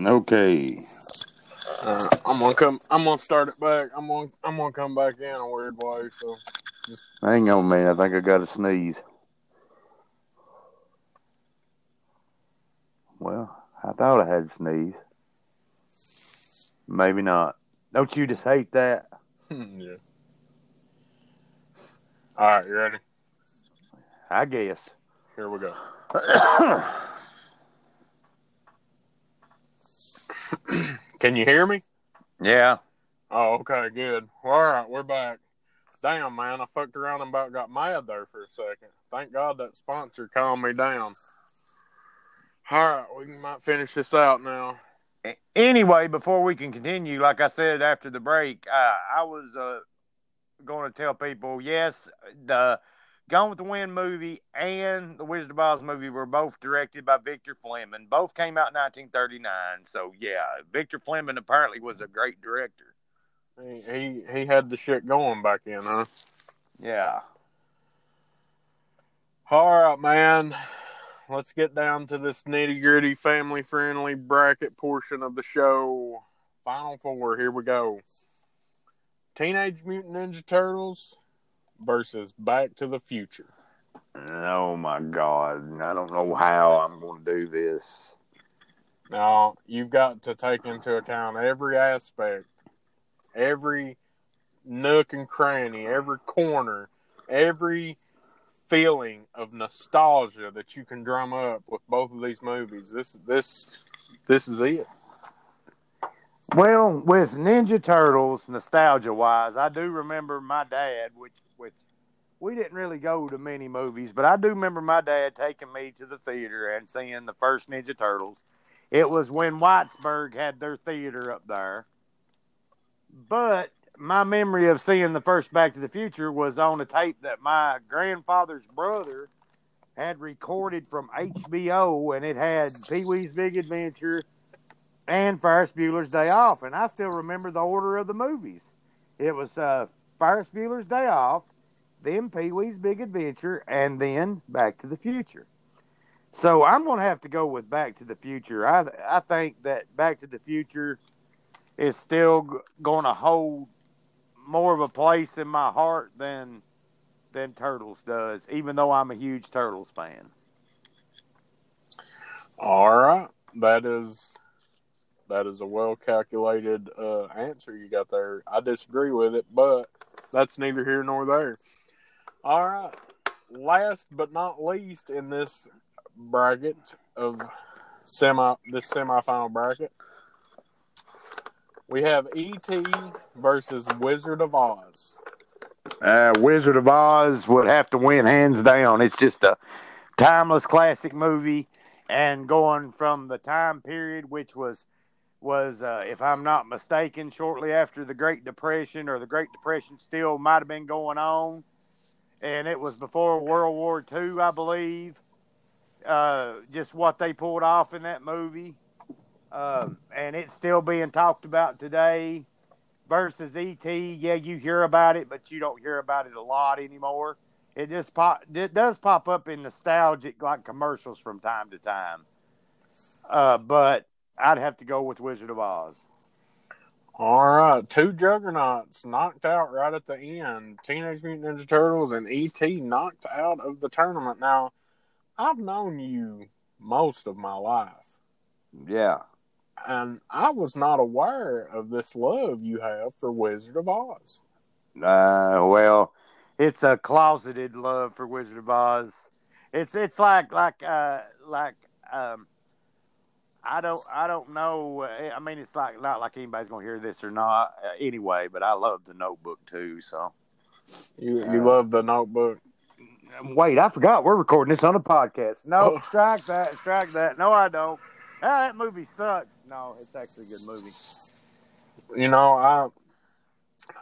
Okay. Uh, I'm gonna come. I'm gonna start it back. I'm gonna. I'm gonna come back in a weird way. So Just... Hang on, man. I think I got a sneeze. Well, I thought I had a sneeze. Maybe not. Don't you just hate that? yeah. All right, you ready? I guess. Here we go. Can you hear me? yeah. Oh, okay, good. All right, we're back. Damn, man, I fucked around and about got mad there for a second. Thank God that sponsor calmed me down. All right, we might finish this out now. Anyway, before we can continue, like I said after the break, uh, I was uh, going to tell people yes, the Gone with the Wind movie and the Wizard of Oz movie were both directed by Victor Fleming. Both came out in 1939. So, yeah, Victor Fleming apparently was a great director. He he, he had the shit going back in, huh? Yeah. All right, man. Let's get down to this nitty gritty, family friendly bracket portion of the show. Final four. Here we go. Teenage Mutant Ninja Turtles versus Back to the Future. Oh, my God. I don't know how I'm going to do this. Now, you've got to take into account every aspect, every nook and cranny, every corner, every feeling of nostalgia that you can drum up with both of these movies. This this this is it. Well, with Ninja Turtles, nostalgia wise, I do remember my dad, which which we didn't really go to many movies, but I do remember my dad taking me to the theater and seeing the first Ninja Turtles. It was when Whitesburg had their theater up there. But my memory of seeing the first Back to the Future was on a tape that my grandfather's brother had recorded from HBO, and it had Pee Wee's Big Adventure and Ferris Bueller's Day Off. And I still remember the order of the movies. It was uh, Ferris Bueller's Day Off, then Pee Wee's Big Adventure, and then Back to the Future. So I'm going to have to go with Back to the Future. I I think that Back to the Future is still g- going to hold more of a place in my heart than than Turtles does, even though I'm a huge Turtles fan. All right, that is that is a well calculated uh, answer you got there. I disagree with it, but that's neither here nor there. All right, last but not least in this bracket of semi this semifinal bracket, we have E.T. versus Wizard of Oz. Uh, Wizard of Oz would have to win hands down. It's just a timeless classic movie, and going from the time period which was was, uh, if I'm not mistaken, shortly after the Great Depression, or the Great Depression still might have been going on, and it was before World War II, I believe. Uh, just what they pulled off in that movie, um, and it's still being talked about today versus ET. Yeah, you hear about it, but you don't hear about it a lot anymore. It just pop. It does pop up in nostalgic like commercials from time to time. Uh, but I'd have to go with Wizard of Oz. All right, two juggernauts knocked out right at the end. Teenage Mutant Ninja Turtles and E.T. knocked out of the tournament. Now, I've known you most of my life, Yeah. and I was not aware of this love you have for Wizard of Oz. Uh, well, it's a closeted love for Wizard of Oz. It's it's like like uh like um. I don't I don't know. uh, I mean, it's like not like anybody's gonna hear this or not uh, anyway. But I love the Notebook too. So You you love the Notebook. wait, I forgot we're recording this on a podcast. No, Oh. strike that, strike that. No, I don't. Ah, that movie sucks. No, it's actually a good movie. You know, I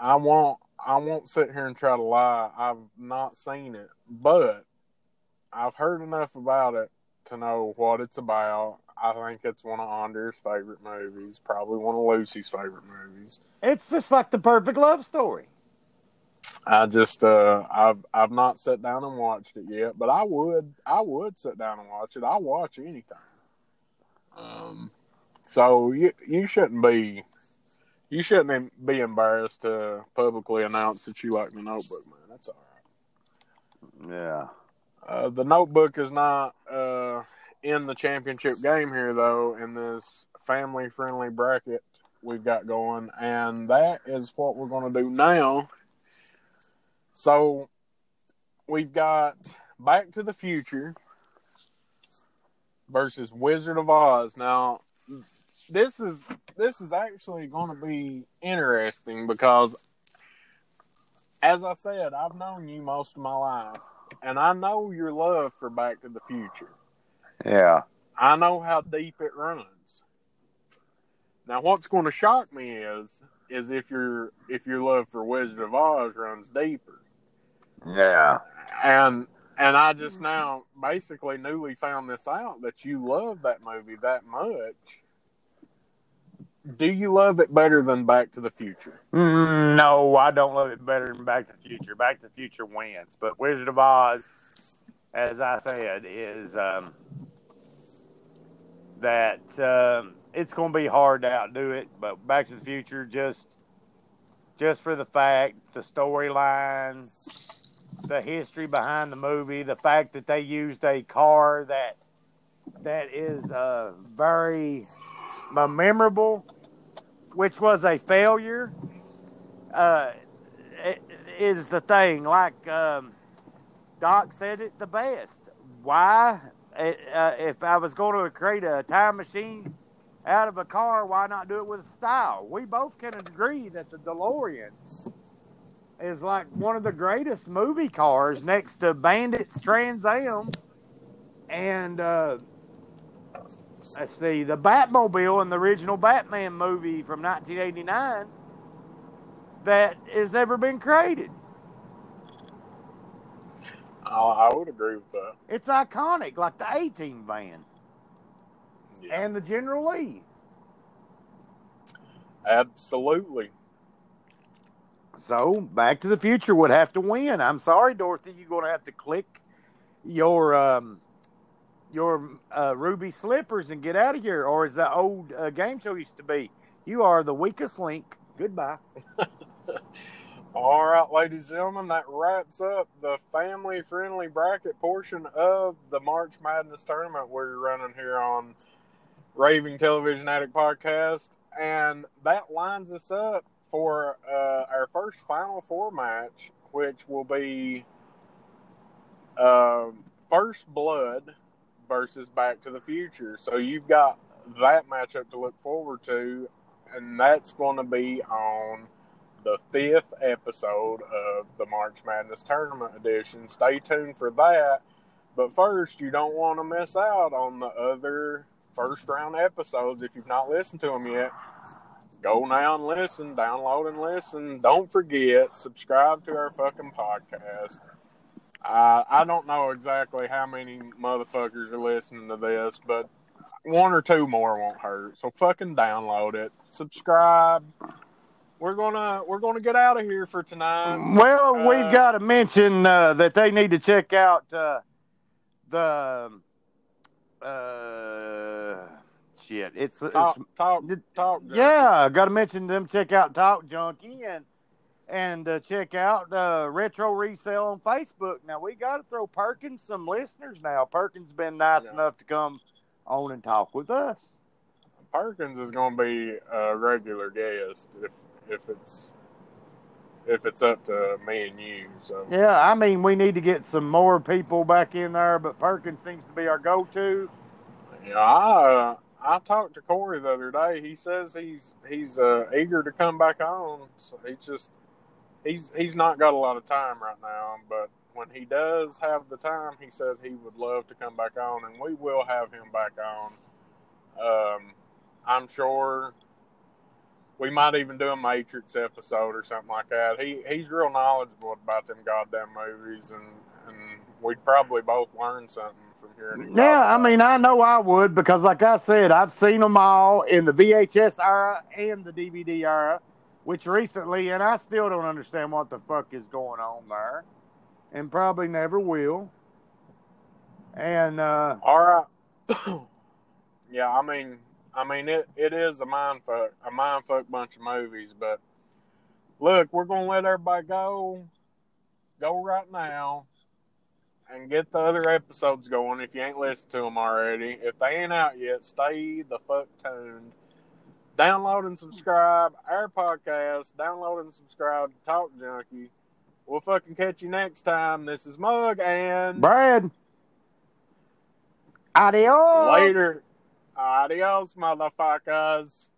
I won't I won't sit here and try to lie. I've not seen it, but I've heard enough about it to know what it's about. I think it's one of Anders' favorite movies, probably one of Lucy's favorite movies. It's just like the perfect love story. I just uh I've I've not sat down and watched it yet, but I would I would sit down and watch it. I'll watch anything. Um So you you shouldn't be you shouldn't be embarrassed to publicly announce that you like the Notebook, man. That's all right. Yeah. Uh, the Notebook is not uh, in the championship game here, though. In this family-friendly bracket we've got going, and that is what we're going to do now. So we've got Back to the Future versus Wizard of Oz. Now, this is this is actually going to be interesting because, as I said, I've known you most of my life, and I know your love for Back to the Future. Yeah, I know how deep it runs. Now, what's going to shock me is is if your if your love for Wizard of Oz runs deeper. Yeah, and and I just now basically newly found this out that you love that movie that much do you love it better than Back to the Future? Mm, no, I don't love it better than Back to the Future. Back to the Future wins, but Wizard of Oz, as I said, is um, that um, it's going to be hard to outdo it. But Back to the Future, just just for the fact, the storyline, the history behind the movie, the fact that they used a car that that is uh, very memorable, which was a failure, uh, is the thing. Like um, Doc said it the best. Why? Uh, if I was going to create a time machine out of a car, why not do it with style? We both can agree that the DeLorean is like one of the greatest movie cars next to Bandit's Trans Am and uh, let's see, the Batmobile in the original Batman movie from 1989 that has ever been created. I would agree with that. It's iconic, like the A Team van yeah. and the General Lee. Absolutely. So, Back to the Future would have to win. I'm sorry, Dorothy, you're going to have to click your um, your uh, ruby slippers and get out of here, or as the old uh, game show used to be, you are the weakest link. Goodbye. All right, ladies and gentlemen, that wraps up the family friendly bracket portion of the March Madness tournament we're running here on Raving Television Addict Podcast. And that lines us up for uh, our first Final Four match, which will be uh, First Blood versus Back to the Future. So you've got that matchup to look forward to, and that's going to be on the fifth episode of the March Madness Tournament Edition. Stay tuned for that. But first, you don't want to miss out on the other first round episodes if you've not listened to them yet. Go now and listen, download and listen. Don't forget, subscribe to our fucking podcast. Uh, I don't know exactly how many motherfuckers are listening to this, but one or two more won't hurt. So fucking download it, subscribe. We're gonna we're gonna get out of here for tonight. Well, uh, we've got to mention uh, that they need to check out uh, the uh, shit. It's, talk, it's talk, talk yeah. Got to mention them. Check out Talk Junkie and and uh, check out uh, Retro Resale on Facebook. Now we got to throw Perkins some listeners. Now Perkins has been nice yeah. enough to come on and talk with us. Perkins is going to be a regular guest if if it's if it's up to me and you. So yeah, I mean we need to get some more people back in there, but Perkins seems to be our go-to. Yeah, I uh, I talked to Corey the other day. He says he's he's uh, eager to come back on. So he's just he's he's not got a lot of time right now, but when he does have the time, he said he would love to come back on, and we will have him back on. Um, I'm sure we might even do a Matrix episode or something like that. He he's real knowledgeable about them goddamn movies, and and we'd probably both learn something from hearing. Yeah, I mean, I know I would because, like I said, I've seen them all in the VHS era and the DVD era which recently, and I still don't understand what the fuck is going on there, and probably never will. And uh, all right, yeah, I mean, I mean, it, it is a mind fuck, a mind fuck bunch of movies. But look, we're gonna let everybody go, go right now, and get the other episodes going. If you ain't listened to them already, if they ain't out yet, stay the fuck tuned. Download and subscribe our podcast. Download and subscribe to Talk Junkie. We'll fucking catch you next time. This is Mug and Brad. Adios. later. Adios, motherfuckers.